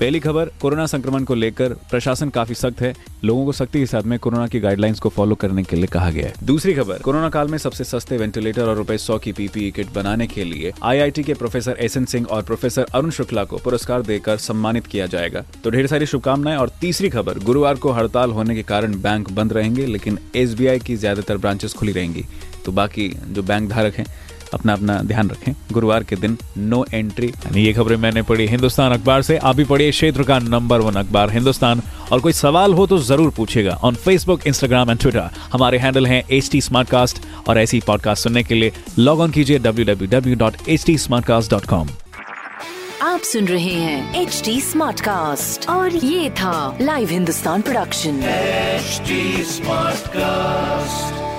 पहली खबर, कोरोना संक्रमण को लेकर प्रशासन काफ़ी सख्त है। लोगों को सख्ती के साथ में कोरोना की गाइडलाइंस को फॉलो करने के लिए कहा गया है। दूसरी खबर, कोरोना काल में सबसे सस्ते वेंटिलेटर और रुपए सौ की पीपीई किट बनाने के लिए आईआईटी के प्रोफेसर एस एन सिंह और प्रोफेसर अरुण शुक्ला को पुरस्कार देकर सम्मानित किया जाएगा। तो ढेर सारी शुभकामनाएँ और तीसरी खबर, गुरुवार को हड़ताल होने के कारण बैंक बंद रहेंगे, लेकिन एसबीआई की ज़्यादातर ब्रांचेस खुली रहेंगी। तो बाकी जो बैंक धारक हैं अपना अपना ध्यान रखें। गुरुवार के दिन नो एंट्री यानी ये खबरें मैंने पढ़ी हिंदुस्तान अखबार से। आप भी पढ़िए क्षेत्र का नंबर वन अखबार हिंदुस्तान। और कोई सवाल हो तो ज़रूर पूछेगा on Facebook Instagram and Twitter हमारे हैंडल हैं एच टी और ऐसी पॉडकास्ट सुनने के लिए लॉग ऑन कीजिए www.htsmartcast.com आप सुन रहे हैं एच टी स्मार्ट कास्ट और ये था live Hindustan production HD Smartcast.